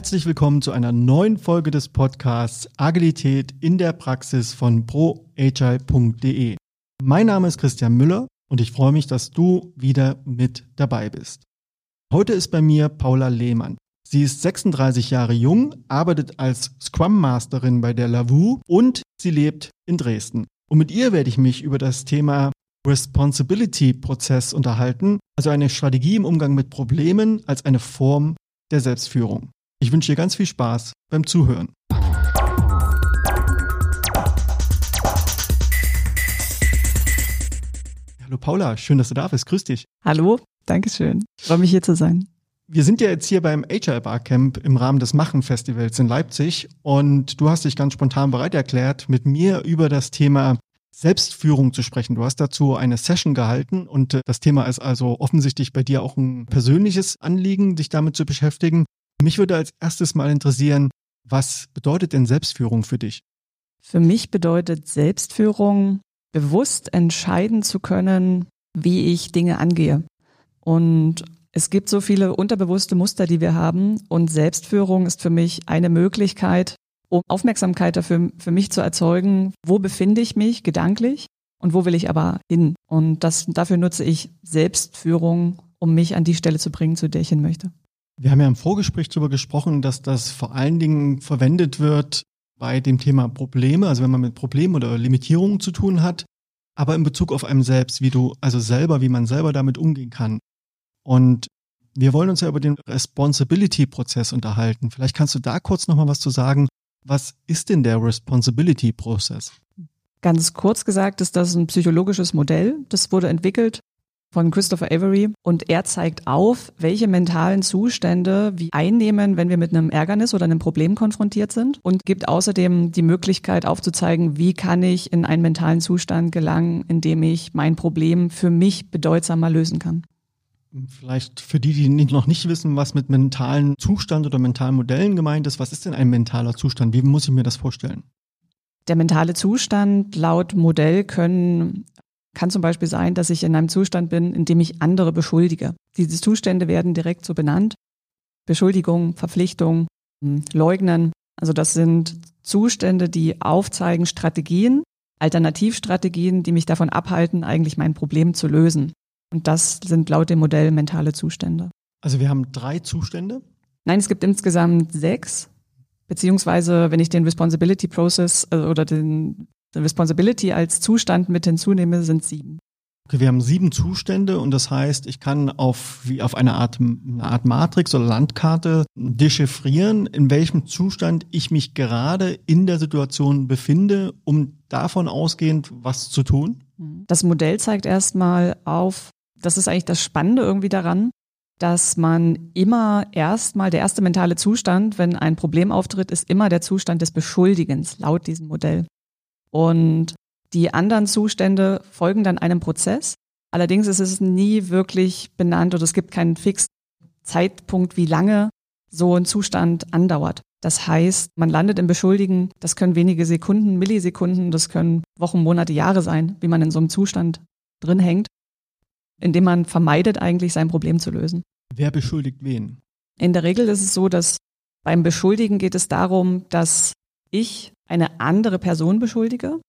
Herzlich willkommen zu einer neuen Folge des Podcasts Agilität in der Praxis von proagile.de. Mein Name ist Christian Müller und ich freue mich, dass du wieder mit dabei bist. Heute ist bei mir Paula Lehmann. Sie ist 36 Jahre jung, arbeitet als Scrum Masterin bei der Lavu und sie lebt in Dresden. Und mit ihr werde ich mich über das Thema Responsibility-Prozess unterhalten, also eine Strategie im Umgang mit Problemen als eine Form der Selbstführung. Ich wünsche dir ganz viel Spaß beim Zuhören. Hallo Paula, schön, dass du da bist. Grüß dich. Hallo, Dankeschön. Freue mich hier zu sein. Wir sind ja jetzt hier beim HR Barcamp im Rahmen des Machen Festivals in Leipzig und du hast dich ganz spontan bereit erklärt, mit mir über das Thema Selbstführung zu sprechen. Du hast dazu eine Session gehalten und äh, das Thema ist also offensichtlich bei dir auch ein persönliches Anliegen, dich damit zu beschäftigen. Mich würde als erstes mal interessieren, was bedeutet denn Selbstführung für dich? Für mich bedeutet Selbstführung, bewusst entscheiden zu können, wie ich Dinge angehe. Und es gibt so viele unterbewusste Muster, die wir haben. Und Selbstführung ist für mich eine Möglichkeit, um Aufmerksamkeit dafür für mich zu erzeugen, wo befinde ich mich gedanklich und wo will ich aber hin. Und das, dafür nutze ich Selbstführung, um mich an die Stelle zu bringen, zu der ich hin möchte. Wir haben ja im Vorgespräch darüber gesprochen, dass das vor allen Dingen verwendet wird bei dem Thema Probleme, also wenn man mit Problemen oder Limitierungen zu tun hat, aber in Bezug auf einem selbst, wie du, also selber, wie man selber damit umgehen kann. Und wir wollen uns ja über den Responsibility-Prozess unterhalten. Vielleicht kannst du da kurz nochmal was zu sagen. Was ist denn der Responsibility-Prozess? Ganz kurz gesagt ist das ein psychologisches Modell. Das wurde entwickelt von Christopher Avery und er zeigt auf, welche mentalen Zustände wir einnehmen, wenn wir mit einem Ärgernis oder einem Problem konfrontiert sind und gibt außerdem die Möglichkeit aufzuzeigen, wie kann ich in einen mentalen Zustand gelangen, in dem ich mein Problem für mich bedeutsamer lösen kann. Vielleicht für die, die noch nicht wissen, was mit mentalen Zustand oder mentalen Modellen gemeint ist, was ist denn ein mentaler Zustand? Wie muss ich mir das vorstellen? Der mentale Zustand laut Modell können kann zum Beispiel sein, dass ich in einem Zustand bin, in dem ich andere beschuldige. Diese Zustände werden direkt so benannt. Beschuldigung, Verpflichtung, hm, Leugnen. Also das sind Zustände, die aufzeigen Strategien, Alternativstrategien, die mich davon abhalten, eigentlich mein Problem zu lösen. Und das sind laut dem Modell mentale Zustände. Also wir haben drei Zustände? Nein, es gibt insgesamt sechs. Beziehungsweise, wenn ich den Responsibility Process äh, oder den Responsibility als Zustand mit hinzunehme, sind sieben. Okay, wir haben sieben Zustände und das heißt, ich kann auf wie auf eine Art, eine Art Matrix oder Landkarte dechiffrieren, in welchem Zustand ich mich gerade in der Situation befinde, um davon ausgehend was zu tun. Das Modell zeigt erstmal auf, das ist eigentlich das Spannende irgendwie daran, dass man immer erstmal, der erste mentale Zustand, wenn ein Problem auftritt, ist immer der Zustand des Beschuldigens, laut diesem Modell. Und die anderen Zustände folgen dann einem Prozess. Allerdings ist es nie wirklich benannt oder es gibt keinen fixen Zeitpunkt, wie lange so ein Zustand andauert. Das heißt, man landet im Beschuldigen, das können wenige Sekunden, Millisekunden, das können Wochen, Monate, Jahre sein, wie man in so einem Zustand drin hängt, indem man vermeidet eigentlich sein Problem zu lösen. Wer beschuldigt wen? In der Regel ist es so, dass beim Beschuldigen geht es darum, dass ich eine andere Person beschuldige.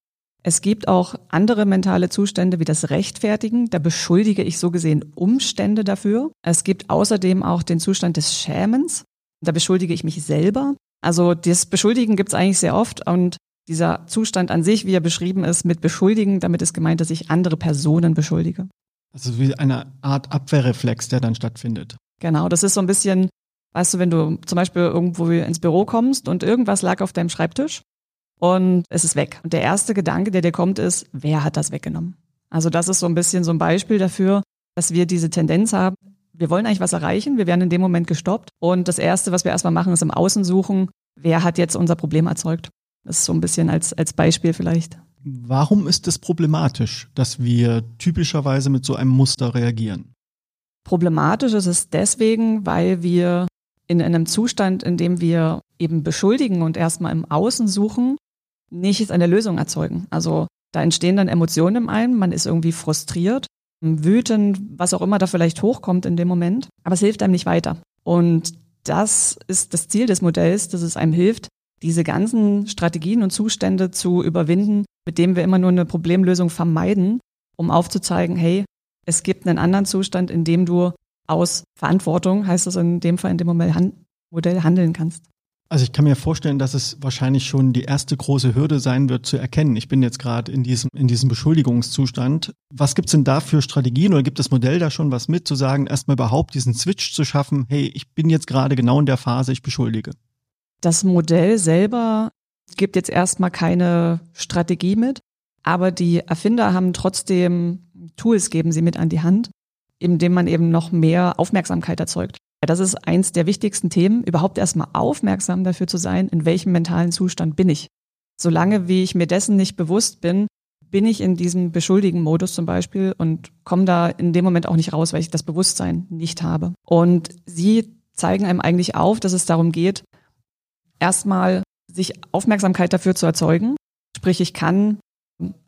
Es gibt auch andere mentale Zustände wie das Rechtfertigen. Da beschuldige ich so gesehen Umstände dafür. Es gibt außerdem auch den Zustand des Schämens. Da beschuldige ich mich selber. Also das Beschuldigen gibt es eigentlich sehr oft und dieser Zustand an sich, wie er beschrieben ist, mit Beschuldigen, damit ist gemeint, dass ich andere Personen beschuldige. Also wie eine Art Abwehrreflex, der dann stattfindet. Genau, das ist so ein bisschen, weißt du, wenn du zum Beispiel irgendwo ins Büro kommst und irgendwas lag auf deinem Schreibtisch und es ist weg. Und der erste Gedanke, der dir kommt, ist, wer hat das weggenommen? Also das ist so ein bisschen so ein Beispiel dafür, dass wir diese Tendenz haben, wir wollen eigentlich was erreichen, wir werden in dem Moment gestoppt und das Erste, was wir erstmal machen, ist im Außen suchen, wer hat jetzt unser Problem erzeugt. Das ist so ein bisschen als, als Beispiel vielleicht. Warum ist es problematisch, dass wir typischerweise mit so einem Muster reagieren? Problematisch ist es deswegen, weil wir in einem Zustand, in dem wir eben beschuldigen und erstmal im Außen suchen, nicht eine Lösung erzeugen. Also da entstehen dann Emotionen im einen, man ist irgendwie frustriert, wütend, was auch immer da vielleicht hochkommt in dem Moment, aber es hilft einem nicht weiter. Und das ist das Ziel des Modells, dass es einem hilft, diese ganzen Strategien und Zustände zu überwinden, mit denen wir immer nur eine Problemlösung vermeiden, um aufzuzeigen, hey, es gibt einen anderen Zustand, in dem du aus Verantwortung, heißt das in dem Fall in dem Modell handeln kannst. Also ich kann mir vorstellen, dass es wahrscheinlich schon die erste große Hürde sein wird zu erkennen. Ich bin jetzt gerade in diesem, in diesem Beschuldigungszustand. Was gibt's denn da für Strategien oder gibt das Modell da schon was mit, zu sagen, erstmal überhaupt diesen Switch zu schaffen, hey, ich bin jetzt gerade genau in der Phase, ich beschuldige? Das Modell selber gibt jetzt erstmal keine Strategie mit, aber die Erfinder haben trotzdem Tools geben sie mit an die Hand, indem man eben noch mehr Aufmerksamkeit erzeugt. Das ist eins der wichtigsten Themen, überhaupt erstmal aufmerksam dafür zu sein, in welchem mentalen Zustand bin ich. Solange wie ich mir dessen nicht bewusst bin, bin ich in diesem beschuldigen Modus zum Beispiel und komme da in dem Moment auch nicht raus, weil ich das Bewusstsein nicht habe. Und sie zeigen einem eigentlich auf, dass es darum geht, erstmal sich Aufmerksamkeit dafür zu erzeugen. Sprich, ich kann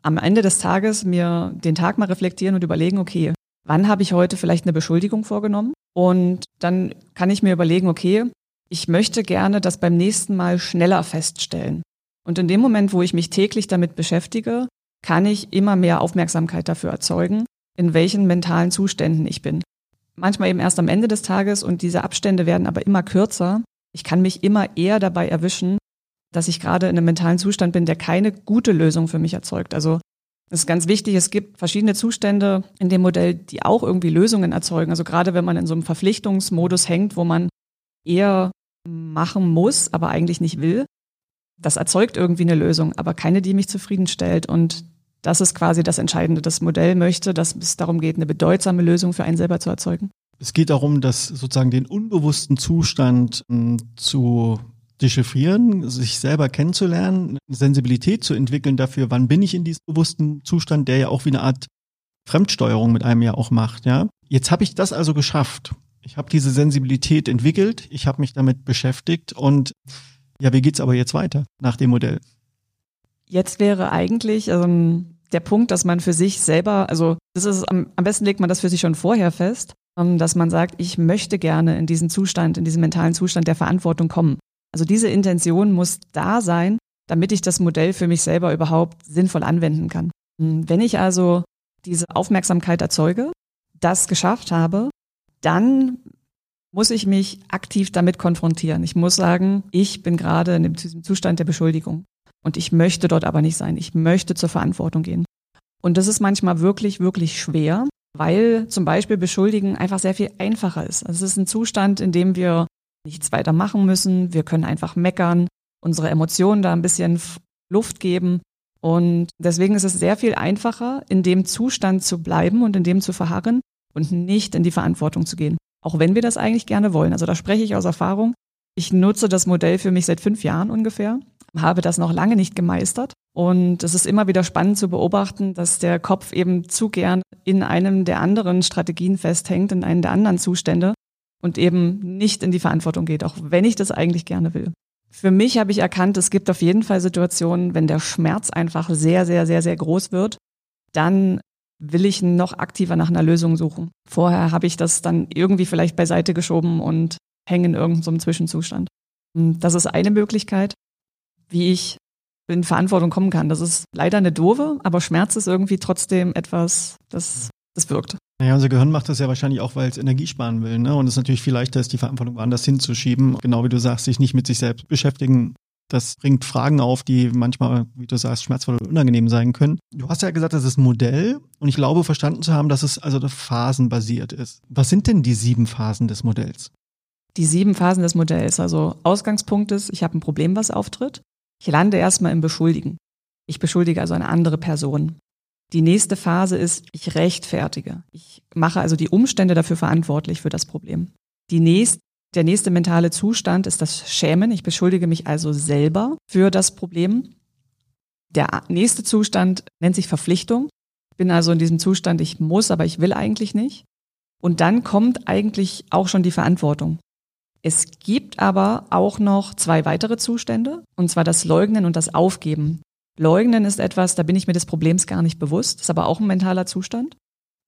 am Ende des Tages mir den Tag mal reflektieren und überlegen, okay, wann habe ich heute vielleicht eine Beschuldigung vorgenommen? Und dann kann ich mir überlegen, okay, ich möchte gerne das beim nächsten Mal schneller feststellen. Und in dem Moment, wo ich mich täglich damit beschäftige, kann ich immer mehr Aufmerksamkeit dafür erzeugen, in welchen mentalen Zuständen ich bin. Manchmal eben erst am Ende des Tages und diese Abstände werden aber immer kürzer. Ich kann mich immer eher dabei erwischen, dass ich gerade in einem mentalen Zustand bin, der keine gute Lösung für mich erzeugt. Also das ist ganz wichtig, es gibt verschiedene Zustände in dem Modell, die auch irgendwie Lösungen erzeugen. Also gerade wenn man in so einem Verpflichtungsmodus hängt, wo man eher machen muss, aber eigentlich nicht will, das erzeugt irgendwie eine Lösung, aber keine, die mich zufriedenstellt. Und das ist quasi das Entscheidende. Das Modell möchte, dass es darum geht, eine bedeutsame Lösung für einen selber zu erzeugen. Es geht darum, dass sozusagen den unbewussten Zustand hm, zu dechiffrieren, sich selber kennenzulernen, Sensibilität zu entwickeln dafür, wann bin ich in diesem bewussten Zustand, der ja auch wie eine Art Fremdsteuerung mit einem ja auch macht, ja. Jetzt habe ich das also geschafft. Ich habe diese Sensibilität entwickelt, ich habe mich damit beschäftigt und ja, wie geht's aber jetzt weiter nach dem Modell? Jetzt wäre eigentlich ähm, der Punkt, dass man für sich selber, also das ist am, am besten legt man das für sich schon vorher fest, ähm, dass man sagt, ich möchte gerne in diesen Zustand, in diesen mentalen Zustand der Verantwortung kommen. Also diese Intention muss da sein, damit ich das Modell für mich selber überhaupt sinnvoll anwenden kann. Hm, wenn ich also diese Aufmerksamkeit erzeuge, das geschafft habe, dann muss ich mich aktiv damit konfrontieren. Ich muss sagen, ich bin gerade in diesem Zustand der Beschuldigung und ich möchte dort aber nicht sein. Ich möchte zur Verantwortung gehen. Und das ist manchmal wirklich, wirklich schwer, weil zum Beispiel Beschuldigen einfach sehr viel einfacher ist. Also es ist ein Zustand, in dem wir nichts weiter machen müssen. Wir können einfach meckern, unsere Emotionen da ein bisschen Luft geben. Und deswegen ist es sehr viel einfacher, in dem Zustand zu bleiben und in dem zu verharren und nicht in die Verantwortung zu gehen. Auch wenn wir das eigentlich gerne wollen. Also da spreche ich aus Erfahrung. Ich nutze das Modell für mich seit fünf Jahren ungefähr, habe das noch lange nicht gemeistert. Und es ist immer wieder spannend zu beobachten, dass der Kopf eben zu gern in einem der anderen Strategien festhängt, in einem der anderen Zustände und eben nicht in die Verantwortung geht, auch wenn ich das eigentlich gerne will. Für mich habe ich erkannt, es gibt auf jeden Fall Situationen, wenn der Schmerz einfach sehr, sehr, sehr, sehr groß wird, dann will ich noch aktiver nach einer Lösung suchen. Vorher habe ich das dann irgendwie vielleicht beiseite geschoben und hänge in irgendeinem Zwischenzustand. Das ist eine Möglichkeit, wie ich in Verantwortung kommen kann. Das ist leider eine doofe, aber Schmerz ist irgendwie trotzdem etwas, das, das wirkt. Naja, unser Gehirn macht das ja wahrscheinlich auch, weil es Energie sparen will. Ne? Und es ist natürlich viel leichter ist, die Verantwortung woanders hinzuschieben. Genau wie du sagst, sich nicht mit sich selbst beschäftigen. Das bringt Fragen auf, die manchmal, wie du sagst, schmerzvoll oder unangenehm sein können. Du hast ja gesagt, das ist ein Modell und ich glaube, verstanden zu haben, dass es also phasenbasiert ist. Was sind denn die sieben Phasen des Modells? Die sieben Phasen des Modells. Also Ausgangspunkt ist, ich habe ein Problem, was auftritt. Ich lande erstmal im Beschuldigen. Ich beschuldige also eine andere Person. Die nächste Phase ist, ich rechtfertige. Ich mache also die Umstände dafür verantwortlich für das Problem. Die nächst, der nächste mentale Zustand ist das Schämen. Ich beschuldige mich also selber für das Problem. Der nächste Zustand nennt sich Verpflichtung. Ich bin also in diesem Zustand, ich muss, aber ich will eigentlich nicht. Und dann kommt eigentlich auch schon die Verantwortung. Es gibt aber auch noch zwei weitere Zustände, und zwar das Leugnen und das Aufgeben. Leugnen ist etwas, da bin ich mir des Problems gar nicht bewusst, ist aber auch ein mentaler Zustand,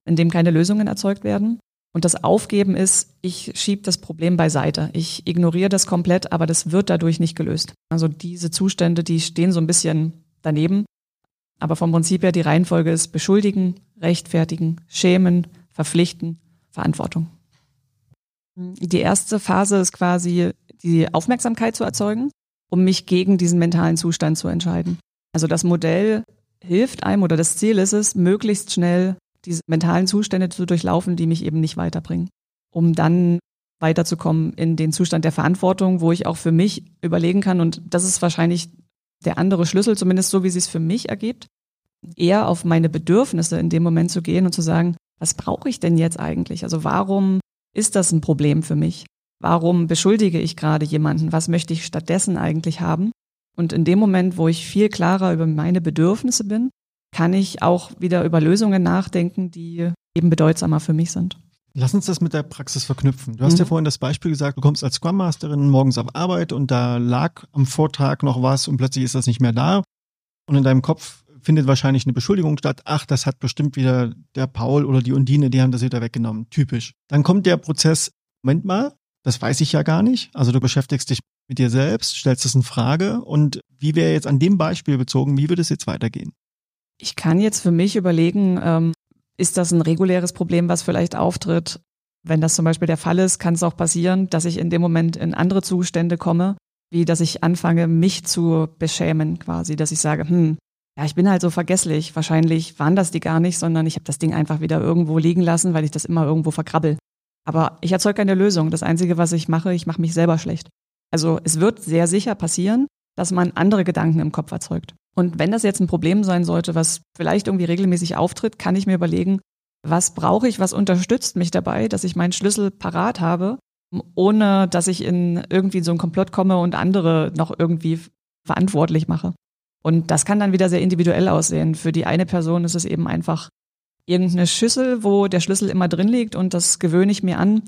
in dem keine Lösungen erzeugt werden. Und das Aufgeben ist, ich schiebe das Problem beiseite. Ich ignoriere das komplett, aber das wird dadurch nicht gelöst. Also diese Zustände, die stehen so ein bisschen daneben. Aber vom Prinzip her, die Reihenfolge ist beschuldigen, rechtfertigen, schämen, verpflichten, Verantwortung. Die erste Phase ist quasi die Aufmerksamkeit zu erzeugen, um mich gegen diesen mentalen Zustand zu entscheiden. Also das Modell hilft einem oder das Ziel ist es, möglichst schnell diese mentalen Zustände zu durchlaufen, die mich eben nicht weiterbringen, um dann weiterzukommen in den Zustand der Verantwortung, wo ich auch für mich überlegen kann, und das ist wahrscheinlich der andere Schlüssel, zumindest so, wie es für mich ergibt, eher auf meine Bedürfnisse in dem Moment zu gehen und zu sagen, was brauche ich denn jetzt eigentlich? Also warum ist das ein Problem für mich? Warum beschuldige ich gerade jemanden? Was möchte ich stattdessen eigentlich haben? Und in dem Moment, wo ich viel klarer über meine Bedürfnisse bin, kann ich auch wieder über Lösungen nachdenken, die eben bedeutsamer für mich sind. Lass uns das mit der Praxis verknüpfen. Du hast mhm. ja vorhin das Beispiel gesagt, du kommst als Scrum Masterin morgens auf Arbeit und da lag am Vortag noch was und plötzlich ist das nicht mehr da. Und in deinem Kopf findet wahrscheinlich eine Beschuldigung statt. Ach, das hat bestimmt wieder der Paul oder die Undine, die haben das wieder weggenommen. Typisch. Dann kommt der Prozess, Moment mal, das weiß ich ja gar nicht. Also du beschäftigst dich mit dir selbst, stellst es in Frage und wie wäre jetzt an dem Beispiel bezogen, wie würde es jetzt weitergehen? Ich kann jetzt für mich überlegen, ähm, ist das ein reguläres Problem, was vielleicht auftritt? Wenn das zum Beispiel der Fall ist, kann es auch passieren, dass ich in dem Moment in andere Zustände komme, wie dass ich anfange, mich zu beschämen quasi, dass ich sage, hm, ja, ich bin halt so vergesslich. Wahrscheinlich waren das die gar nicht, sondern ich habe das Ding einfach wieder irgendwo liegen lassen, weil ich das immer irgendwo verkrabbel. Aber ich erzeuge keine Lösung. Das Einzige, was ich mache, ich mache mich selber schlecht. Also es wird sehr sicher passieren, dass man andere Gedanken im Kopf erzeugt. Und wenn das jetzt ein Problem sein sollte, was vielleicht irgendwie regelmäßig auftritt, kann ich mir überlegen, was brauche ich, was unterstützt mich dabei, dass ich meinen Schlüssel parat habe, ohne dass ich in irgendwie so einen Komplott komme und andere noch irgendwie verantwortlich mache. Und das kann dann wieder sehr individuell aussehen. Für die eine Person ist es eben einfach irgendeine Schüssel, wo der Schlüssel immer drin liegt und das gewöhne ich mir an.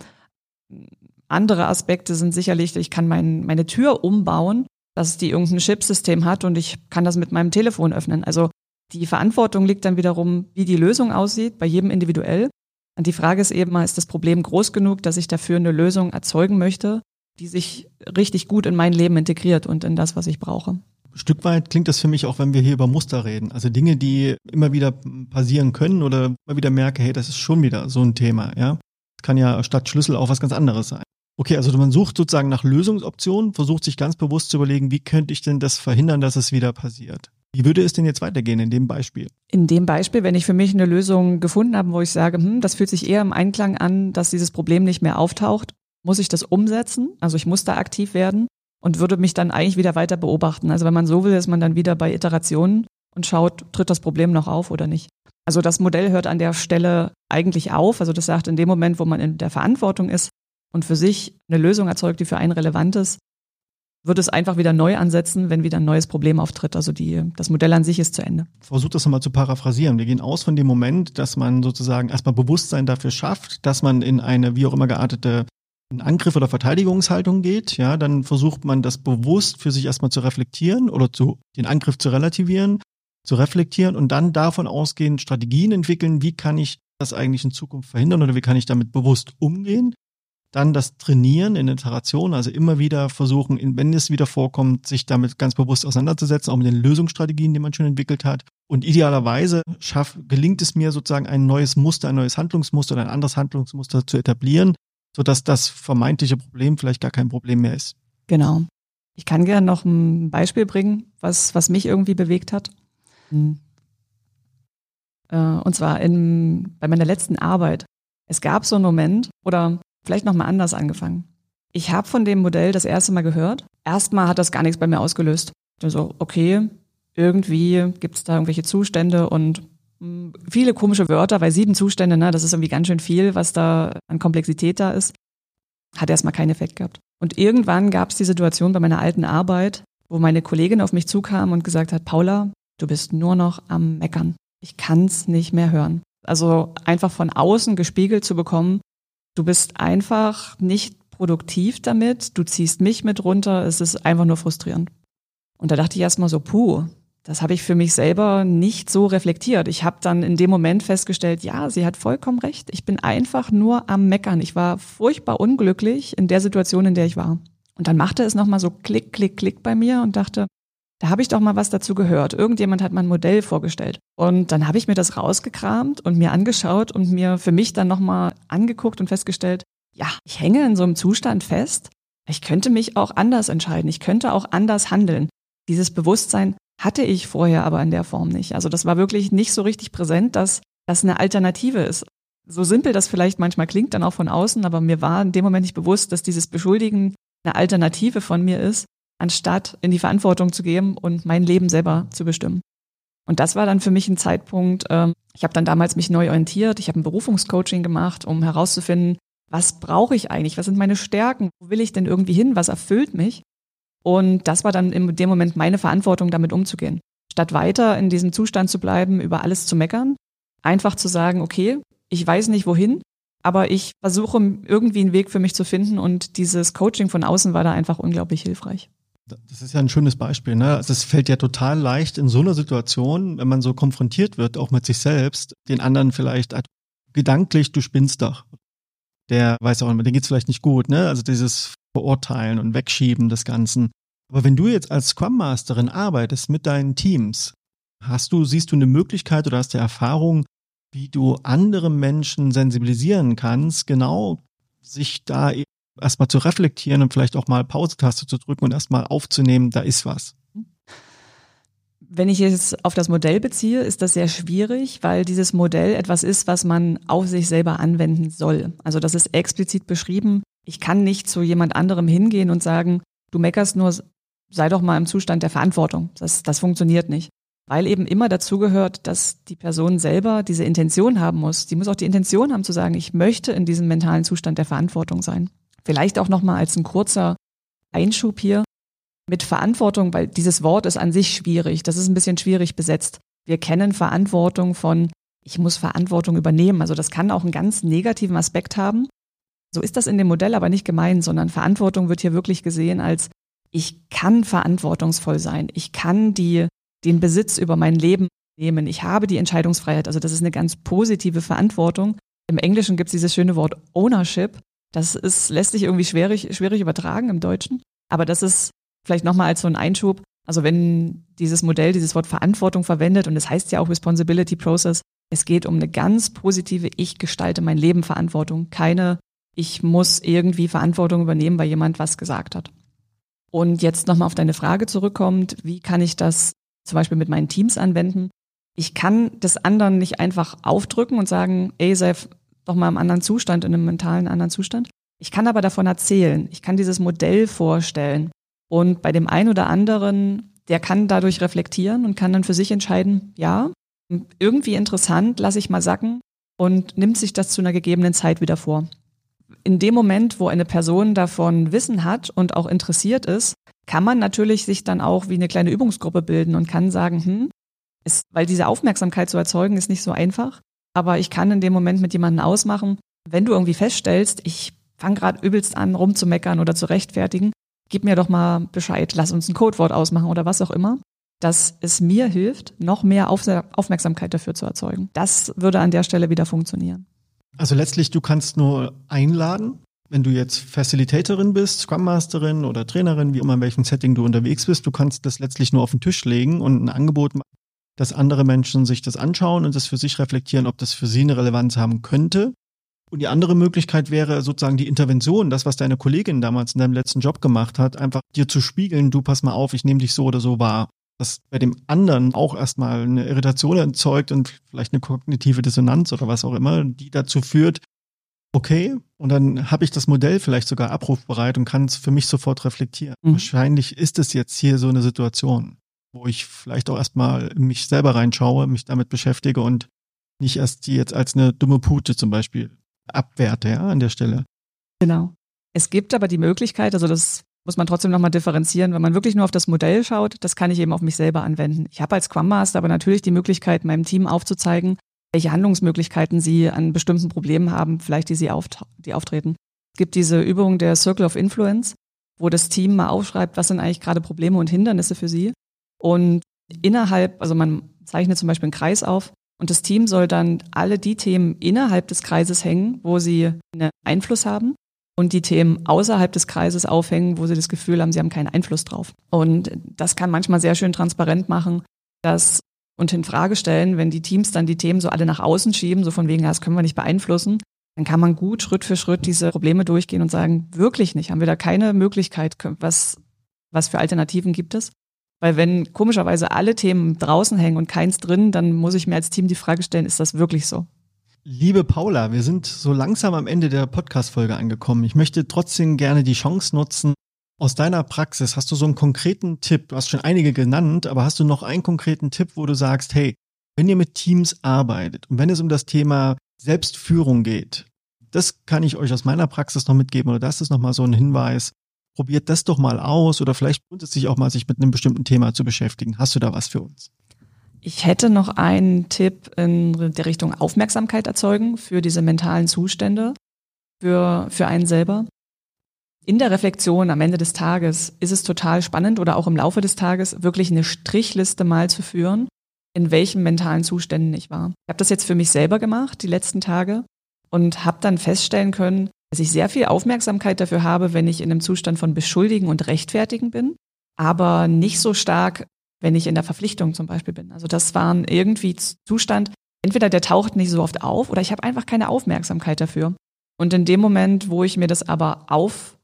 Andere Aspekte sind sicherlich, ich kann mein, meine Tür umbauen dass die irgendein Chipsystem hat und ich kann das mit meinem Telefon öffnen. Also die Verantwortung liegt dann wiederum, wie die Lösung aussieht, bei jedem individuell. Und die Frage ist eben mal, ist das Problem groß genug, dass ich dafür eine Lösung erzeugen möchte, die sich richtig gut in mein Leben integriert und in das, was ich brauche. Stück weit klingt das für mich auch, wenn wir hier über Muster reden. Also Dinge, die immer wieder passieren können oder immer wieder merke, hey, das ist schon wieder so ein Thema, ja. Kann ja statt Schlüssel auch was ganz anderes sein. Okay, also man sucht sozusagen nach Lösungsoptionen, versucht sich ganz bewusst zu überlegen, wie könnte ich denn das verhindern, dass es wieder passiert. Wie würde es denn jetzt weitergehen in dem Beispiel? In dem Beispiel, wenn ich für mich eine Lösung gefunden habe, wo ich sage, hm, das fühlt sich eher im Einklang an, dass dieses Problem nicht mehr auftaucht, muss ich das umsetzen. Also ich muss da aktiv werden und würde mich dann eigentlich wieder weiter beobachten. Also wenn man so will, ist man dann wieder bei Iterationen und schaut, tritt das Problem noch auf oder nicht. Also das Modell hört an der Stelle eigentlich auf. Also das sagt, in dem Moment, wo man in der Verantwortung ist, und für sich eine Lösung erzeugt, die für einen relevant ist, wird es einfach wieder neu ansetzen, wenn wieder ein neues Problem auftritt. Also die, das Modell an sich ist zu Ende. Versucht das nochmal zu paraphrasieren. Wir gehen aus von dem Moment, dass man sozusagen erstmal Bewusstsein dafür schafft, dass man in eine wie auch immer geartete Angriff oder Verteidigungshaltung geht. Ja, dann versucht man das bewusst für sich erstmal zu reflektieren oder zu, den Angriff zu relativieren, zu reflektieren und dann davon ausgehend Strategien entwickeln, wie kann ich das eigentlich in Zukunft verhindern oder wie kann ich damit bewusst umgehen dann das Trainieren in Iteration, also immer wieder versuchen, wenn es wieder vorkommt, sich damit ganz bewusst auseinanderzusetzen, auch mit den Lösungsstrategien, die man schon entwickelt hat. Und idealerweise schafft, gelingt es mir sozusagen ein neues Muster, ein neues Handlungsmuster oder ein anderes Handlungsmuster zu etablieren, sodass das vermeintliche Problem vielleicht gar kein Problem mehr ist. Genau. Ich kann gerne noch ein Beispiel bringen, was, was mich irgendwie bewegt hat. Mhm. Und zwar in, bei meiner letzten Arbeit. Es gab so einen Moment, oder vielleicht nochmal anders angefangen. Ich habe von dem Modell das erste Mal gehört. Erstmal hat das gar nichts bei mir ausgelöst. Also, okay, irgendwie gibt es da irgendwelche Zustände und hm, viele komische Wörter, weil sieben Zustände, ne, das ist irgendwie ganz schön viel, was da an Komplexität da ist. Hat erstmal keinen Effekt gehabt. Und irgendwann gab es die Situation bei meiner alten Arbeit, wo meine Kollegin auf mich zukam und gesagt hat, Paula, du bist nur noch am Meckern. Ich kann's nicht mehr hören. Also einfach von außen gespiegelt zu bekommen, Du bist einfach nicht produktiv damit, du ziehst mich mit runter, es ist einfach nur frustrierend. Und da dachte ich erstmal so, puh, das habe ich für mich selber nicht so reflektiert. Ich habe dann in dem Moment festgestellt, ja, sie hat vollkommen recht. Ich bin einfach nur am Meckern. Ich war furchtbar unglücklich in der Situation, in der ich war. Und dann machte es nochmal so Klick, Klick, Klick bei mir und dachte, da habe ich doch mal was dazu gehört. Irgendjemand hat mal ein Modell vorgestellt. Und dann habe ich mir das rausgekramt und mir angeschaut und mir für mich dann nochmal angeguckt und festgestellt, ja, ich hänge in so einem Zustand fest. Ich könnte mich auch anders entscheiden. Ich könnte auch anders handeln. Dieses Bewusstsein hatte ich vorher aber in der Form nicht. Also das war wirklich nicht so richtig präsent, dass das eine Alternative ist. So simpel das vielleicht manchmal klingt, dann auch von außen, aber mir war in dem Moment nicht bewusst, dass dieses Beschuldigen eine Alternative von mir ist, anstatt in die Verantwortung zu gehen und mein Leben selber zu bestimmen. Und das war dann für mich ein Zeitpunkt, ähm, ich habe dann damals mich neu orientiert, ich habe ein Berufungscoaching gemacht, um herauszufinden, was brauche ich eigentlich, was sind meine Stärken, wo will ich denn irgendwie hin, was erfüllt mich. Und das war dann in dem Moment meine Verantwortung, damit umzugehen. Statt weiter in diesem Zustand zu bleiben, über alles zu meckern, einfach zu sagen, okay, ich weiß nicht wohin, aber ich versuche irgendwie einen Weg für mich zu finden und dieses Coaching von außen war da einfach unglaublich hilfreich. Das ist ja ein schönes Beispiel. Ne? Also es fällt ja total leicht in so einer Situation, wenn man so konfrontiert wird, auch mit sich selbst, den anderen vielleicht gedanklich, du spinnst doch. Der weiß auch den geht's vielleicht nicht gut. Ne? Also dieses Verurteilen und Wegschieben des Ganzen. Aber wenn du jetzt als Scrum Masterin arbeitest mit deinen Teams, hast du, siehst du eine Möglichkeit oder hast du Erfahrung, wie du andere Menschen sensibilisieren kannst, genau sich da erstmal zu reflektieren und vielleicht auch mal Pause-Taste zu drücken und erstmal aufzunehmen, da ist was. Wenn ich jetzt auf das Modell beziehe, ist das sehr schwierig, weil dieses Modell etwas ist, was man auf sich selber anwenden soll. Also das ist explizit beschrieben. Ich kann nicht zu jemand anderem hingehen und sagen, du meckerst nur, sei doch mal im Zustand der Verantwortung. Das, das funktioniert nicht. Weil eben immer dazugehört, dass die Person selber diese Intention haben muss. Die muss auch die Intention haben zu sagen, ich möchte in diesem mentalen Zustand der Verantwortung sein. Vielleicht auch nochmal als ein kurzer Einschub hier mit Verantwortung, weil dieses Wort ist an sich schwierig. Das ist ein bisschen schwierig besetzt. Wir kennen Verantwortung von, ich muss Verantwortung übernehmen. Also das kann auch einen ganz negativen Aspekt haben. So ist das in dem Modell aber nicht gemeint, sondern Verantwortung wird hier wirklich gesehen als, ich kann verantwortungsvoll sein. Ich kann die, den Besitz über mein Leben nehmen. Ich habe die Entscheidungsfreiheit. Also das ist eine ganz positive Verantwortung. Im Englischen gibt es dieses schöne Wort Ownership. Das ist, lässt sich irgendwie schwierig, schwierig übertragen im Deutschen. Aber das ist vielleicht nochmal als so ein Einschub. Also wenn dieses Modell dieses Wort Verantwortung verwendet und es das heißt ja auch Responsibility Process, es geht um eine ganz positive Ich gestalte mein Leben Verantwortung, keine ich muss irgendwie Verantwortung übernehmen, weil jemand was gesagt hat. Und jetzt nochmal auf deine Frage zurückkommt, wie kann ich das zum Beispiel mit meinen Teams anwenden? Ich kann des anderen nicht einfach aufdrücken und sagen, ey, sei doch mal im anderen Zustand, in einem mentalen anderen Zustand. Ich kann aber davon erzählen. Ich kann dieses Modell vorstellen. Und bei dem einen oder anderen, der kann dadurch reflektieren und kann dann für sich entscheiden, ja, irgendwie interessant, lasse ich mal sacken und nimmt sich das zu einer gegebenen Zeit wieder vor. In dem Moment, wo eine Person davon Wissen hat und auch interessiert ist, kann man natürlich sich dann auch wie eine kleine Übungsgruppe bilden und kann sagen, hm, ist, weil diese Aufmerksamkeit zu erzeugen ist nicht so einfach, aber ich kann in dem Moment mit jemandem ausmachen, wenn du irgendwie feststellst, ich fange gerade übelst an, rumzumeckern oder zu rechtfertigen, gib mir doch mal Bescheid, lass uns ein Codewort ausmachen oder was auch immer, dass es mir hilft, noch mehr Aufmerksamkeit dafür zu erzeugen. Das würde an der Stelle wieder funktionieren. Also letztlich, du kannst nur einladen, wenn du jetzt Facilitatorin bist, Scrum Masterin oder Trainerin, wie immer in welchem Setting du unterwegs bist, du kannst das letztlich nur auf den Tisch legen und ein Angebot machen, dass andere Menschen sich das anschauen und das für sich reflektieren, ob das für sie eine Relevanz haben könnte. Und die andere Möglichkeit wäre sozusagen die Intervention, das, was deine Kollegin damals in deinem letzten Job gemacht hat, einfach dir zu spiegeln, du pass mal auf, ich nehme dich so oder so wahr. Das bei dem anderen auch erstmal eine Irritation erzeugt und vielleicht eine kognitive Dissonanz oder was auch immer, die dazu führt, okay, und dann habe ich das Modell vielleicht sogar abrufbereit und kann es für mich sofort reflektieren. Mhm. Wahrscheinlich ist es jetzt hier so eine Situation wo ich vielleicht auch erstmal mich selber reinschaue, mich damit beschäftige und nicht erst die jetzt als eine dumme Pute zum Beispiel abwerte, ja, an der Stelle. Genau. Es gibt aber die Möglichkeit, also das muss man trotzdem nochmal differenzieren, wenn man wirklich nur auf das Modell schaut, das kann ich eben auf mich selber anwenden. Ich habe als Scrum Master aber natürlich die Möglichkeit, meinem Team aufzuzeigen, welche Handlungsmöglichkeiten sie an bestimmten Problemen haben, vielleicht die sie auft die auftreten. Es gibt diese Übung der Circle of Influence, wo das Team mal aufschreibt, was sind eigentlich gerade Probleme und Hindernisse für sie und innerhalb, also man zeichnet zum Beispiel einen Kreis auf und das Team soll dann alle die Themen innerhalb des Kreises hängen, wo sie einen Einfluss haben und die Themen außerhalb des Kreises aufhängen, wo sie das Gefühl haben, sie haben keinen Einfluss drauf. Und das kann manchmal sehr schön transparent machen, dass und in Frage stellen, wenn die Teams dann die Themen so alle nach außen schieben, so von wegen, das können wir nicht beeinflussen, dann kann man gut Schritt für Schritt diese Probleme durchgehen und sagen, wirklich nicht, haben wir da keine Möglichkeit, was, was für Alternativen gibt es? Weil wenn komischerweise alle Themen draußen hängen und keins drin, dann muss ich mir als Team die Frage stellen, ist das wirklich so? Liebe Paula, wir sind so langsam am Ende der Podcast-Folge angekommen. Ich möchte trotzdem gerne die Chance nutzen. Aus deiner Praxis hast du so einen konkreten Tipp? Du hast schon einige genannt, aber hast du noch einen konkreten Tipp, wo du sagst, hey, wenn ihr mit Teams arbeitet und wenn es um das Thema Selbstführung geht, das kann ich euch aus meiner Praxis noch mitgeben oder das ist nochmal so ein Hinweis. Probiert das doch mal aus oder vielleicht lohnt es sich auch mal, sich mit einem bestimmten Thema zu beschäftigen. Hast du da was für uns? Ich hätte noch einen Tipp in der Richtung Aufmerksamkeit erzeugen für diese mentalen Zustände, für, für einen selber. In der Reflexion am Ende des Tages ist es total spannend oder auch im Laufe des Tages wirklich eine Strichliste mal zu führen, in welchen mentalen Zuständen ich war. Ich habe das jetzt für mich selber gemacht, die letzten Tage, und habe dann feststellen können, dass ich sehr viel Aufmerksamkeit dafür habe, wenn ich in einem Zustand von Beschuldigen und Rechtfertigen bin, aber nicht so stark wenn ich in der Verpflichtung zum Beispiel bin. Also das waren irgendwie Zustand, entweder der taucht nicht so oft auf oder ich habe einfach keine Aufmerksamkeit dafür. Und in dem Moment, wo ich mir das aber auf,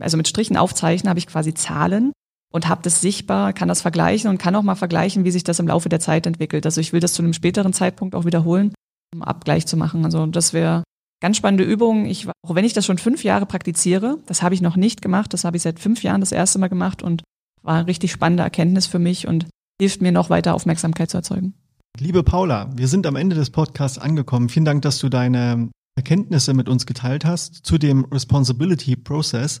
also mit Strichen aufzeichne, habe ich quasi Zahlen und habe das sichtbar, kann das vergleichen und kann auch mal vergleichen, wie sich das im Laufe der Zeit entwickelt. Also ich will das zu einem späteren Zeitpunkt auch wiederholen, um Abgleich zu machen. Also das wäre ganz spannende Übung. Ich, auch wenn ich das schon fünf Jahre praktiziere, das habe ich noch nicht gemacht, das habe ich seit fünf Jahren das erste Mal gemacht und war eine richtig spannende Erkenntnis für mich und hilft mir noch weiter Aufmerksamkeit zu erzeugen. Liebe Paula, wir sind am Ende des Podcasts angekommen. Vielen Dank, dass du deine Erkenntnisse mit uns geteilt hast zu dem Responsibility Process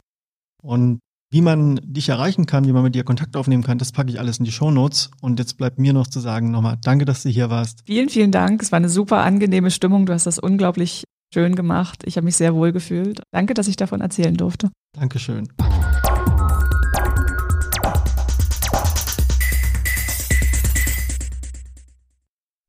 und wie man dich erreichen kann, wie man mit dir Kontakt aufnehmen kann, das packe ich alles in die Show Notes. Und jetzt bleibt mir noch zu sagen nochmal, danke, dass du hier warst. Vielen, vielen Dank. Es war eine super angenehme Stimmung. Du hast das unglaublich schön gemacht. Ich habe mich sehr wohl gefühlt. Danke, dass ich davon erzählen durfte. Dankeschön.